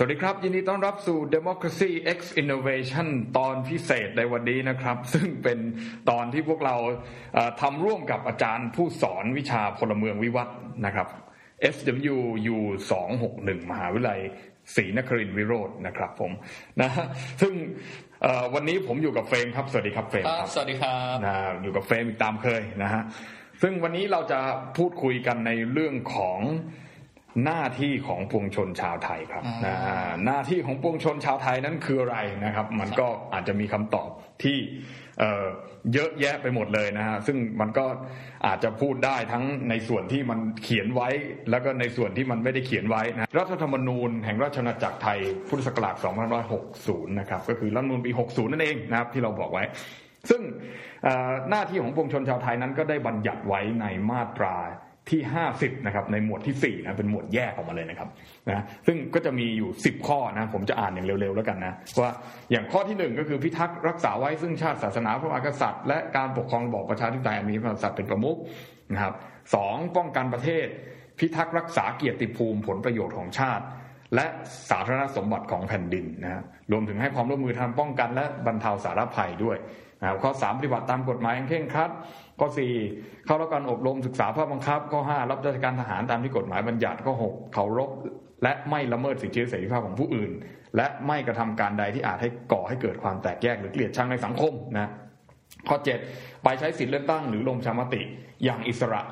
สวัสดีครับ ยินดีต้อนรับสู่ Democracy X Innovation ตอนพิเศษในวันนี้นะครับ ซึ่งเป็นตอนที่พวกเราทำร่วมกับอาจารย์ผู้สอนวิชาพลเมืองวิวัฒน์นะครับ SWU 261 มหาวิทยาลัยศรีนครินทร์วิโรจน์นะครับผมนะซึ่งวันนี้ผมอยู่กับเฟรมครับ สวัสดีครับเฟรมครับสวัสดีครับนะอยู่กับเฟรมอีกตามเคยนะฮะซึ่งวันนี้เราจะพูดคุยกันในเรื่องของ หน้าที่ของปวงชนชาวไทยครับนะหน้าที่ของปวงชนชาวไทยนั้นคืออะไรนะครับ มันก็อาจจะมีคำตอบที่เยอะแยะไปหมดเลยนะฮะซึ่งมันก็อาจจะพูดได้ทั้งในส่วนที่มันเขียนไว้ แล้วก็ในส่วนที่มันไม่ได้เขียนไว้นะรัฐธรรมนูญแห่งราชอาณาจักรไทยพุทธศักราช2560 นะครับ ก็คือรัฐธรรมนูญปี 60 นั่นเองนะครับที่เราบอกไว้ ซึ่งหน้าที่ของปวงชนชาวไทยนั้นก็ได้บัญญัติไว้ในมาตรา ที่ 50นะครับในหมวดที่4นะเป็นหมวดแยกออกมาเลยนะครับนะซึ่งก็จะมีอยู่ 10 ข้อนะผมจะอ่านอย่างเร็วๆแล้วกันนะว่าอย่างข้อที่ 1 ก็คือพิทักษ์รักษาไว้ซึ่งชาติศาสนาพระมหากษัตริย์ และการปกครองระบอบประชาธิปไตยมีพระมหากษัตริย์เป็นประมุขนะครับสองป้องกันประเทศ พิทักษ์รักษาเกียรติภูมิผลประโยชน์ของชาติ และสาธารณสมบัติของแผ่นดินนะรวมถึงให้ความร่วมมือทางป้องกันและบรรเทาสาธารณภัยด้วยนะครับข้อ 3 ปฏิบัติตามกฎหมายอย่างเคร่งครัด ข้อ 4 เข้ารับการอบรมศึกษาภาพบังคับ ข้อ 5 รับราชการทหารตามที่กฎหมายบัญญัติข้อ 6 เคารพและไม่ละเมิดสิทธิเสรีภาพของผู้อื่น และไม่กระทำการใดที่อาจให้ก่อให้เกิดความแตกแยกหรือเกลียดชังในสังคมนะข้อ 7 ไปใช้สิทธิเลือกตั้งหรือลงชามติอย่างอิสระ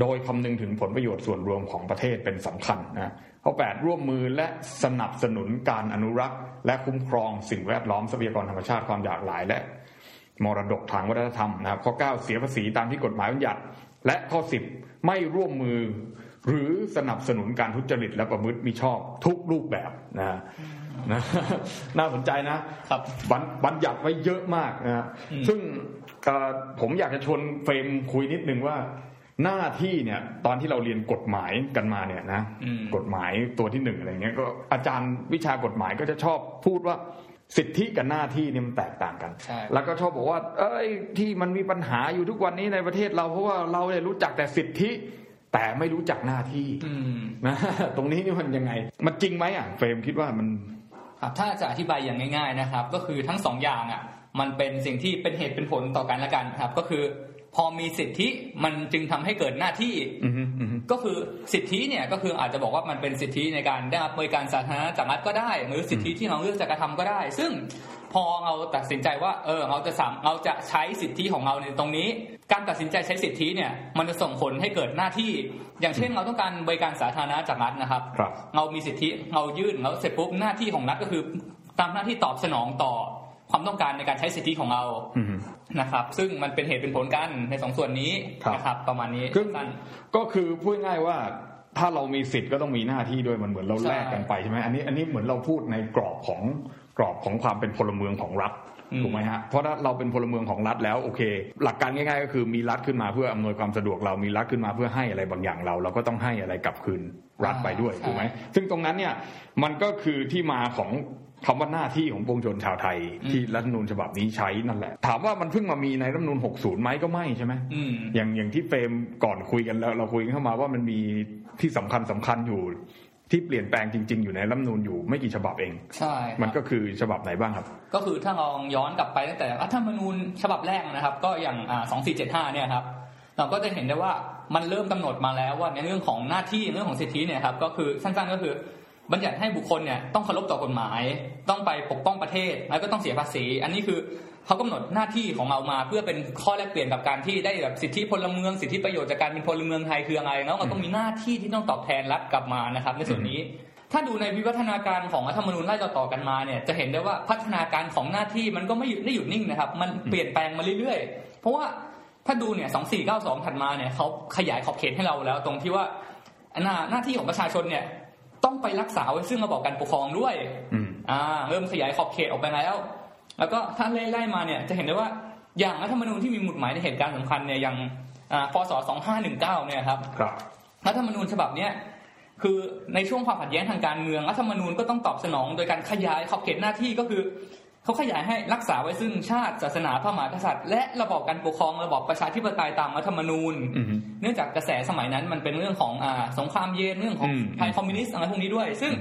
โดยคำนึงถึงผลประโยชน์ส่วนรวมของประเทศเป็นสำคัญนะข้อ 8 ร่วมมือและสนับสนุนการอนุรักษ์ และคุ้มครองสิ่งแวดล้อมทรัพยากรธรรมชาติความหลากหลาย และ มรดกทางวัฒนธรรมนะครับข้อ 9 เสียภาษีตามที่กฎหมายบัญญัติ และข้อ 10 ไม่ร่วมมือ หรือสนับสนุนการทุจริตและประพฤติมิชอบทุกรูปแบบนะนะน่าสนใจนะครับบัญญัติไว้เยอะมากนะซึ่งผมอยากจะชวนเฟรมคุยนิดนึงว่าหน้าที่เนี่ยตอนที่เราเรียนกฎหมายกันมาเนี่ยนะกฎหมายตัวที่หนึ่งอะไรเงี้ยก็อาจารย์วิชากฎหมายก็จะชอบพูดว่า สิทธิกับหน้าที่นี่มันแตกต่างกัน แล้วก็ชอบบอกว่า เอ้ยที่มันมีปัญหาอยู่ทุกวันนี้ในประเทศเราเพราะว่าเราเนี่ยรู้จักแต่สิทธิแต่ไม่รู้จักหน้าที่นะตรงนี้นี่มันยังไง มันจริงไหมอะเฟรมคิดว่ามันถ้าจะอธิบายอย่างง่าย ๆนะครับ ก็คือทั้งสองอย่างอะ มันเป็นสิ่งที่เป็นเหตุเป็นผลต่อกันละกันครับ ก็คือ พอมีสิทธิมันจึงทำให้เกิดหน้าที่ก็คือสิทธิเนี่ยก็คืออาจจะบอกว่ามันเป็นสิทธิในการได้รับบริการสาธารณะจากรัฐก็ได้ หรือสิทธิที่เราเลือกจะกระทำก็ได้ ซึ่งพอเราตัดสินใจว่าเออเราจะสามเราจะใช้สิทธิของเราในตรงนี้ การตัดสินใจใช้สิทธิเนี่ยมันจะส่งผลให้เกิดหน้าที่ อย่างเช่นเราต้องการบริการสาธารณะจากรัฐนะครับ เรามีสิทธิเรายื่นเราเสร็จปุ๊บหน้าที่ของรัฐก็คือตามหน้าที่ตอบสนองต่อ ความต้องการในการใช้สิทธิของเรานะครับ ซึ่งมันเป็นเหตุเป็นผลกันในสองส่วนนี้นะครับ ประมาณนี้ก็คือพูดง่ายว่าถ้าเรามีสิทธิ์ก็ต้องมีหน้าที่ด้วยมันเหมือนเราแลกกันไปใช่ไหมอันนี้อันนี้เหมือนเราพูดในกรอบของกรอบของความเป็นพลเมืองของรัฐถูกไหมฮะเพราะถ้าเราเป็นพลเมืองของรัฐแล้วโอเค หลักการง่ายๆ ก็คือมีรัฐขึ้นมาเพื่ออำนวยความสะดวกเรามีรัฐขึ้นมาเพื่อให้อะไรบางอย่างเรา เราก็ต้องให้อะไรกลับคืนรัฐไปด้วยถูกไหมซึ่งตรงนั้นเนี่ยมันก็คือที่มาของ คำว่าหน้าที่ของปวงชนชาวไทยที่รัฐนูนฉบับนี้ใช้นั่นแหละ ถามว่ามันเพิ่งมามีในรัฐนูน60ไหมก็ไม่ใช่ไหมอย่างอย่างที่เฟรมก่อนคุยกันแล้ว เราคุยกันเข้ามาว่ามันมีที่สำคัญสำคัญอยู่ที่เปลี่ยนแปลงจริง ๆ อยู่ในรัฐนูนอยู่ไม่กี่ฉบับเอง ใช่ มันก็คือฉบับไหนบ้างครับ ก็คือถ้าลองย้อนกลับไปตั้งแต่รัฐธรรมนูญฉบับแรกนะครับ ก็อย่างสองสี่เจ็ดห้าเนี่ยครับ เราก็จะเห็นได้ว่ามันเริ่มกำหนดมาแล้วว่าในเรื่องของหน้าที่เรื่องของสิทธิเนี่ยครับ ก็คือสั้นๆก็คือ บัญญัติให้บุคคลเนี่ยต้องเคารพต่อกฎหมาย ต้องไปปกป้องประเทศแล้วก็ต้องเสียภาษี อันนี้คือเขากำหนดหน้าที่ของเรามา เพื่อเป็นข้อแลกเปลี่ยนกับการที่ได้แบบสิทธิพลเมืองสิทธิประโยชน์จากการเป็นพลเมืองไทยคืออะไรแล้วเราต้องมีหน้าที่ที่ต้องตอบแทนรัฐกลับมานะครับ ในส่วนนี้ ถ้าดูในวิวัฒนาการของรัฐธรรมนูญไล่ต่อๆกันมาเนี่ยจะเห็นได้ว่าพัฒนาการของหน้าที่มันก็ไม่หยุดไม่หยุดนิ่งนะครับ มันเปลี่ยนแปลงมาเรื่อยๆ เพราะว่าถ้าดูเนี่ยสองสี่เก้าสองถัดมาเนี่ยเขาขยายขอบเขตให้เราแล้ว ตรงที่ว่าหน้าหน้าที่ของประชาชนเนี่ย ต้องไปรักษาไว้ซึ่งระบบการปกครองด้วยอ่าเริ่มขยายขอบเขตออกไปแล้ว แล้วก็ถ้าไล่ๆมาเนี่ยจะเห็นได้ว่าอย่างรัฐธรรมนูญที่มีหมุดหมายในเหตุการณ์สำคัญเนี่ยอย่างพศ2519เนี่ยครับรัฐธรรมนูญฉบับเนี้ยคือในช่วงความขัดแย้งทางการเมืองรัฐธรรมนูญก็ต้องตอบสนองโดยการขยายขอบเขตหน้าที่ก็คือ เขาขยายให้รักษาไว้ซึ่งชาติศาสนาพระมหากษัตริย์ และระบอบการปกครองระบอบประชาธิปไตยตามรัฐธรรมนูญ เนื่องจากกระแสสมัยนั้นมันเป็นเรื่องของอ่าสงครามเย็นเรื่องของภัยคอมมิวนิสต์อะไรพวกนี้ด้วย ซึ่ง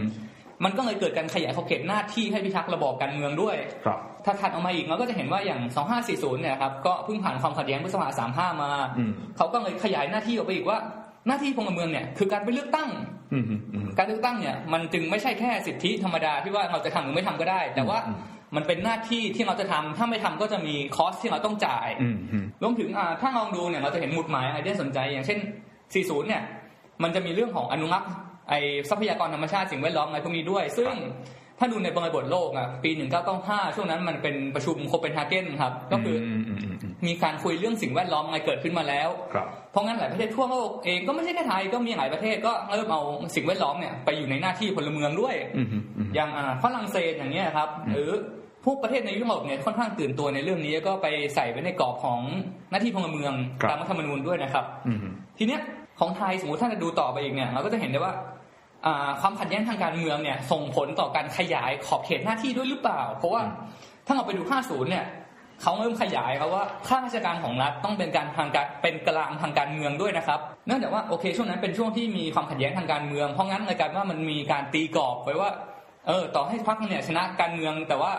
มันก็เลยเกิดการขยายขอบเขตหน้าที่ให้พิทักษ์ระบอบการเมืองด้วย ครับ ถ้าถัดออกมาอีกเราก็จะเห็นว่าอย่าง 2540 เนี่ยครับ ก็เพิ่งผ่านความขัดแย้งพฤษภา35 มาอืมเขาก็เลยขยายหน้าที่ออกไปอีกว่า หน้าที่พลเมืองเนี่ยคือการไปเลือกตั้งอืมอืมอืมการเลือกตั้งเนี่ยมันจึงไม่ใช่แค่สิทธิธรรมดาที่ว่าเราจะทำหรือไม่ทำก็ได้ แต่ว่าอื มมันเป็นหน้าที่ที่เราจะทำถ้าไม่ทำก็จะมีคอสที่เราต้องจ่ายอืมอืมรวมถึงอ่าถ้าลองดูเนี่ยเราจะเห็นหมุดหมายอะไรที่น่าสนใจ อย่างเช่น 40 เนี่ย มันจะมีเรื่องของอนุรักษ์ไอทรัพยากรธรรมชาติสิ่งแวดล้อมอะไรพวกนี้ด้วย ซึ่งถ้าดูในบริบทโลกอะปี 1995 ช่วงนั้นมันเป็นประชุมโคเปนฮาเกนครับ ก็คืออมอืมอืมอืมมีการคุยเรื่องสิ่งแวดล้อมอะไรเกิดขึ้นมาแล้วครับ เพราะงั้นหลายประเทศทั่วโลกเองก็ไม่ใช่แค่ไทยก็มีหลายประเทศก็เริ่มเอาสิ่งแวดล้อมเนี่ยไปอยู่ในหน้าที่พลเมืองด้วยอืมอืมอืมอย่างอ่าฝรั่งเศสอย่างเงี้ยครับหรือพวกประเทศในยุโรปเนี่ยค่อนข้างตื่นตัวในเรื่องนี้แล้วก็ไปใส่ไว้ในกรอบของหน้าที่พลเมืองครับตามรัฐธรรมนูญด้วยนะครับอืมทีเนี้ยของไทยสมมติถ้าจะดูต่อไปอีกเนี่ยเราก็จะเห็นได้ว่าอ่าความขัดแย้งทางการเมืองเนี่ยส่งผลต่อการขยายขอบเขตหน้าที่ด้วยหรือเปล่า เพราะว่าถ้าเราไปดู 50 เนี่ย เขาเริ่มขยายครับว่าข้าราชการของรัฐต้องเป็นการทางการเป็นกลางทางการเมืองด้วยนะครับเนื่องจากว่าโอเคช่วงนั้นเป็นช่วงที่มีความขัดแย้งทางการเมือง เพราะงั้นเลยกลายเป็นว่ามันมีการตีกรอบไว้ว่าเออต่อให้พรรคเนี่ยชนะการเมืองแต่ว่า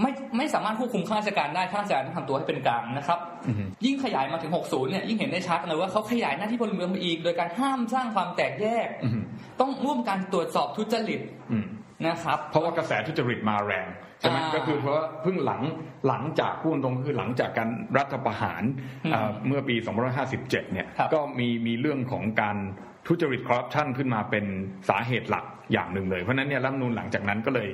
ไม่ไม่สามารถควบคุมข้าราชการได้ข้าราชการต้องทำตัวให้เป็นกลางนะครับอืมยิ่งขยายมาถึง 60 เนี่ยยิ่งเห็นได้ชัดเลยว่าเขาขยายหน้าที่พลเมืองไปอีก โดยการห้ามสร้างความแตกแยกอืมต้องร่วมการตรวจสอบทุจริตอืมนะครับ เพราะว่ากระแสทุจริตมาแรง ใช่ไหมอ่าก็คือเพราะว่าเพิ่งหลังหลังจากพูดตรงๆคือหลังจากการรัฐประหารอืมเอ่อเมื่อปี2557เนี่ยครับก็มีมีเรื่องของการทุจริตคอร์รัปชันขึ้นมาเป็นสาเหตุหลักอย่างหนึ่งเลย เพราะฉะนั้นเนี่ยรัฐธรรมนูลหลังจากนั้นก็เลย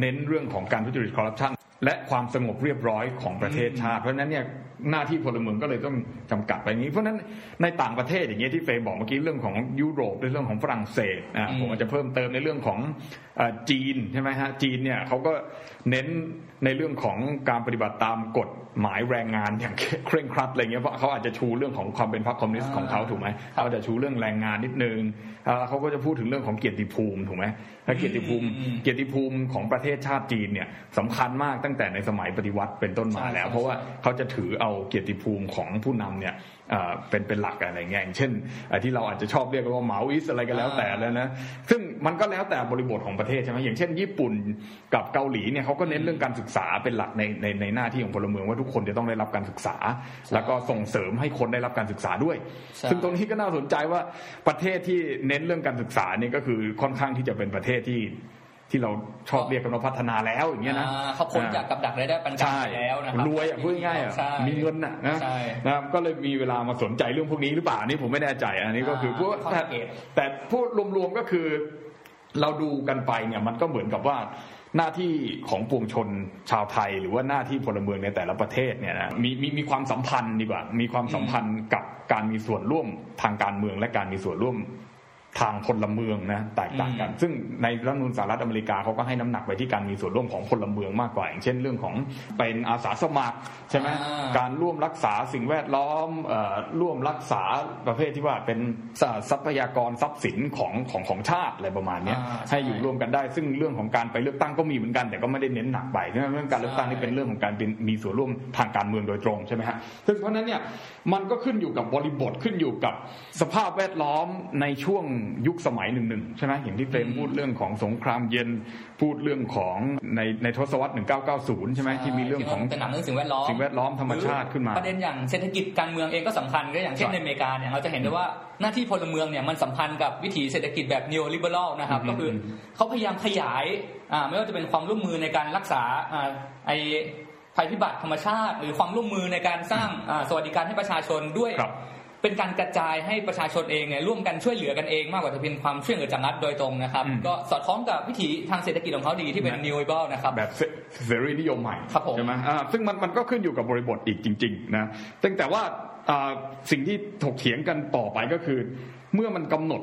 เน้นเรื่องของการทุจริตคอร์รัปชันและความสงบเรียบร้อยของประเทศชาติ เพราะฉะนั้นเนี่ย หน้าที่พลเมืองก็เลยต้องจำกัดไปอย่างนี้ เพราะฉะนั้นในต่างประเทศอย่างเงี้ยที่เฟย์บอกเมื่อกี้เรื่องของยุโรปในเรื่องของฝรั่งเศสอะอืมผมอาจจะเพิ่มเติมในเรื่องของอจีนใช่ไหมฮะจีนเนี่ยเขาก็เน้นในเรื่องของการปฏิบัติตามกฎหมายแรงงานอย่างเคร่งครัดอะไรเงี้ยเพราะเขาอาจจะชูเรื่องของความเป็นพรรคคอมมิวนิสต์ของเขาถูกไหมเขาจะชูเรื่องแรงงานนิดนึงเขาก็จะพูดถึงเรื่องของเกียรติภูมิถูกไหมและเกียรติภูมิ เกียรติภูมิของประเทศชาติจีนเนี่ยสำคัญมากตั้งแต่ในสมัยปฏิวัติเป็นต้นมาแล้ว เพราะว่าเขาจะถือเอาเกียรติภูมิของผู้นำเนี่ยเอ่อเป็นเป็นหลักอะไรเงี้ยอย่างเช่นเอ่อที่เราอาจจะชอบเรียกกันว่าเหมาอิสอะไรก็แล้วแต่แล้วนะซึ่งมันก็แล้วแต่บริบทของประเทศใช่ไหมอย่างเช่น ญี่ปุ่นกับเกาหลีเนี่ยเขาก็เน้นเรื่องการศึกษาเป็นหลักในในในหน้าที่ของพลเมืองว่าทุกคนจะต้องได้รับการศึกษา แล้วก็ส่งเสริมให้คนได้รับการศึกษาด้วยใช่ซึ่งตรงนี้ก็น่าสนใจว่าประเทศที่เน้นเรื่องการศึกษาเนี่ยก็คือค่อนข้างที่จะเป็นประเทศที่ ที่เราชอบเรียกกันว่าพัฒนาแล้วอย่างเงี้ยนะอ่าเขาพ้นจากกับดักรายได้ปานกลางใช่ไปแล้วนะครับรวยอะพูดง่ายๆอะใช่มีเงินอะนะใช่นะครับก็เลยมีเวลามาสนใจเรื่องพวกนี้หรือเปล่าอันนี่ผมไม่แน่ใจอันนี้ก็คืออ่าพวกข้อแต่สังเกตแต่พูดรวมๆก็คือ เราดูกันไปเนี่ยมันก็เหมือนกับว่าหน้าที่ของปวงชนชาวไทย หรือว่าหน้าที่พลเมืองในแต่ละประเทศเนี่ยนะมีมีมีความสัมพันธ์ดีกว่ามีความสัมพันธ์กับการมีส่วนร่วมทางการเมืองและการมีส่วนร่วม ทางพลเมืองนะแตกต่างกันอืมซึ่งในรัฐธรรมนูญสหรัฐอเมริกาเขาก็ให้น้ำหนักไปที่การมีส่วนร่วมของพลเมืองมากกว่า อย่างเช่นเรื่องของเป็นอาสาสมัครใช่ไหมอ่าการร่วมรักษาสิ่งแวดล้อมเอ่อร่วมรักษาประเภทที่ว่าเป็นทรัพยากรทรัพย์สินของของของชาติอะไรประมาณเนี้ยอ่าใช่ให้อยู่ร่วมกันได้ ซึ่งเรื่องของการไปเลือกตั้งก็มีเหมือนกัน แต่ก็ไม่ได้เน้นหนักไปใช่ไหมเรื่องการเลือกตั้งนี่เป็นเรื่องของการเป็นมีส่วนร่วมทางการเมืองโดยตรงใช่ไหมฮะซึ่งเพราะฉะนั้นเนี่ยมันก็ขึ้นอยู่กับบริบทขึ้นอยู่กับสภาพแวดล้อมในช่วงยุคสมัยหนึ่งๆใช่ไหมอย่างที่เฟรมพูดเรื่องของสงครามเย็นพูดเรื่องของในในทศวรรษ 1990 ใช่ไหมที่มีเรื่องของเป็นหนังเรื่องสิ่งแวดล้อมสิ่งแวดล้อมธรรมชาติขึ้นมา ประเด็นอย่างเศรษฐกิจการเมืองเองก็สำคัญก็อย่างเช่นใช่ในอเมริกาเนี่ยเราจะเห็นได้ว่าหน้าที่พลเมืองเนี่ยมันสัมพันธ์กับวิถีเศรษฐกิจแบบ neo liberal นะครับอืมก็คือเขาพยายามขยายอ่าไม่ว่าจะเป็นความร่วมมือในการรักษาอ่าไอภัยพิบัติธรรมชาติ หรือความร่วมมือในการสร้างอ่าสวัสดิการให้ประชาชนด้วยครับ เป็นการกระจายให้ประชาชนเองเนี่ยร่วมกันช่วยเหลือกันเองมากกว่าจะเป็นความช่วยเหลือจากรัฐโดยตรงนะครับอืมก็สอดคล้องกับวิถีทางเศรษฐกิจของเขาดีที่เป็น neo liberal นะครับแบบเสเสรีนิยมใหม่ครับผมใช่ไหมอ่าซึ่งมันมันก็ขึ้นอยู่กับบริบทอีกจริงๆนะแต่แต่ว่าอ่าสิ่งที่ถกเถียงกันต่อไปก็คือ เมื่อมันกำหนด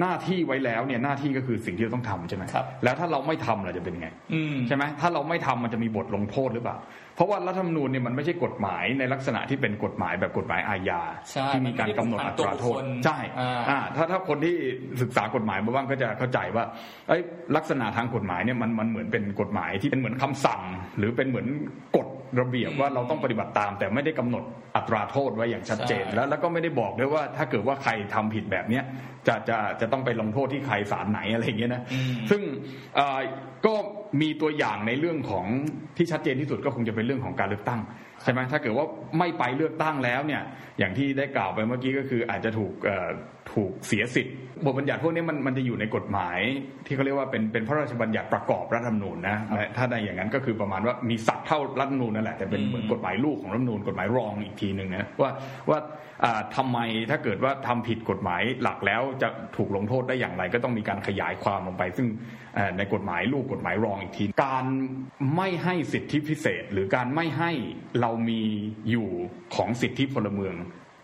หน้าที่ไว้แล้วเนี่ยหน้าที่ก็คือสิ่งที่เราต้องทำใช่ไหมครับแล้วถ้าเราไม่ทำเราจะเป็นไงอืมใช่ไหมถ้าเราไม่ทำมันจะมีบทลงโทษหรือเปล่า เพราะว่ารัฐธรรมนูญเนี่ยมันไม่ใช่กฎหมายในลักษณะที่เป็นกฎหมายแบบกฎหมายอาญาที่มีการกำหนดอัตราโทษใช่อ่าถ้าถ้าคนที่ศึกษากฎหมายมาบ้างก็จะเข้าใจว่าไอ้ลักษณะทางกฎหมายเนี่ยมันมันเหมือนเป็นกฎหมายที่เป็นเหมือนคำสั่ง หรือเป็นเหมือนกฎ ระเบียบว่าเราต้องปฏิบัติตาม แต่ไม่ได้กำหนดอัตราโทษไว้อย่างชัดเจน แล้วแล้วก็ไม่ได้บอกด้วยว่าถ้าเกิดว่าใครทำผิดแบบเนี้ยจะจะจะต้องไปลงโทษที่ใครศาลไหนอะไรอย่างเงี้ยนะซึ่งก็ มีตัวอย่างในเรื่องของที่ชัดเจนที่สุดก็คงจะเป็นเรื่องของการเลือกตั้งใช่ไหมถ้าเกิดว่าไม่ไปเลือกตั้งแล้วเนี่ย อย่างที่ได้กล่าวไปเมื่อกี้ก็คืออาจจะถูกถูกเสียสิทธิ์บทบัญญัติพวกนี้มันมันจะอยู่ในกฎหมาย ที่เขาเรียกว่าเป็นเป็นพระราชบัญญัติประกอบรัฐธรรมนูญนะถ้าในอย่างนั้นก็คือประมาณว่ามีศักดิ์เท่ารัฐธรรมนูญนั่นแหละแต่เป็นเหมือนกฎหมายลูกของรัฐธรรมนูญกฎหมายรองอีกทีหนึ่งนะว่าว่าทำไมถ้าเกิดว่าทำผิดกฎหมายหลักแล้วจะถูกลงโทษได้อย่างไร ก็ต้องมีการขยายความลงไป ซึ่ง ในกฎหมายลูกกฎหมายรองอีกที การไม่ให้สิทธิพิเศษ หรือการไม่ให้เรามีอยู่ของสิทธิพลเมือง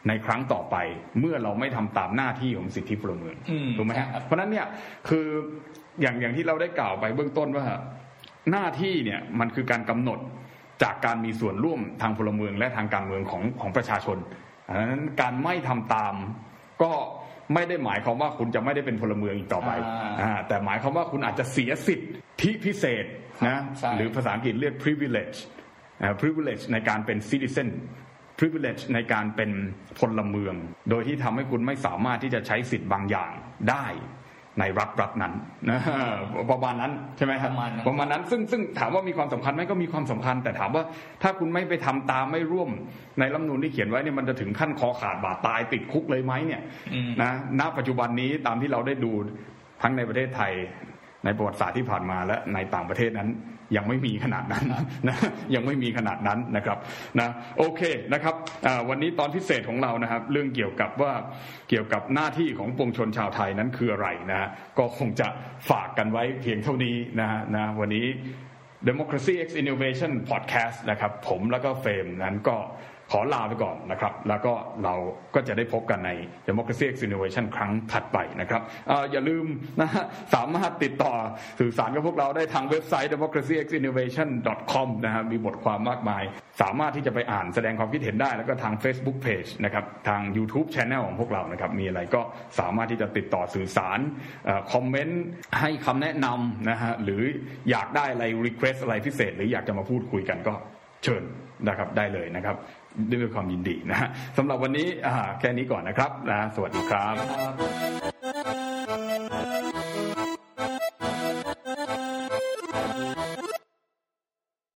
ในครั้งต่อไปเมื่อเราไม่ทำตามหน้าที่ของสิทธิพลเมืองถูกไหมฮะเพราะนั้นเนี่ยคืออย่างอย่างที่เราได้กล่าวไปเบื้องต้นว่าหน้าที่เนี่ยมันคือการกำหนดจากการมีส่วนร่วมทางพลเมืองและทางการเมืองของของประชาชนดังนั้นการไม่ทำตามก็ ไม่ได้หมายความว่าคุณจะไม่ได้เป็นพลเมืองอีกต่อไปแต่หมายความว่าคุณอาจจะเสียสิทธิพิเศษนะหรือภาษาอังกฤษเรียก privilege privilege ในการเป็น citizen privilege ในการเป็นพลเมือง โดยที่ทำให้คุณไม่สามารถที่จะใช้สิทธิ์บางอย่างได้ ในรัฐรัฐนั้นนะประมาณนั้นใช่ไหมครับประมาณนั้นซึ่งซึ่งถามว่ามีความสำคัญไหมก็มีความสำคัญ แต่ถามว่าถ้าคุณไม่ไปทำตามไม่ร่วมในรัฐนูนที่เขียนไว้เนี่ยมันจะถึงขั้นคอขาดบาดตายติดคุกเลยไหมเนี่ยนะณปัจจุบันนี้ตามที่เราได้ดูทั้งในประเทศไทย ในประวัติศาสตร์ที่ผ่านมาและในต่างประเทศนั้น ยังไม่มีขนาดนั้นนะยังไม่มีขนาดนั้นนะครับนะโอเคนะครับวันนี้ตอนพิเศษของเรานะครับ เรื่องเกี่ยวกับว่าเกี่ยวกับหน้าที่ของปวงชนชาวไทยนั้นคืออะไรนะก็คงจะฝากกันไว้เพียงเท่านี้นะนะวันนี้ Democracy X Innovation Podcast นะครับ ผมแล้วก็เฟรมนั้นก็ ขอลาไปก่อนนะครับ แล้วก็เราก็จะได้พบกันใน Democracy X Innovation ครั้งถัดไปนะครับออย่าลืมนะฮะสามารถติดต่อสื่อสารกับพวกเราได้ทางเว็บไซต์ democracyxinnovation.com นะฮะมีบทความมากมาย สามารถที่จะไปอ่านแสดงความคิดเห็นได้ แล้วก็ทาง Facebook Page นะครับทาง YouTube Channel ของพวกเรานะครับมีอะไรก็สามารถที่จะติดต่อสื่อสารคอมเมนต์ให้คำแนะนำนะฮะหรืออยากได้อะไร request อะไรพิเศษ หรืออยากจะมาพูดคุยกันก็เชิญนะครับได้เลยนะครับ ด้วยความยินดีนะฮะสำหรับวันนี้แค่นี้ก่อนนะครับนะสวัสดีครับ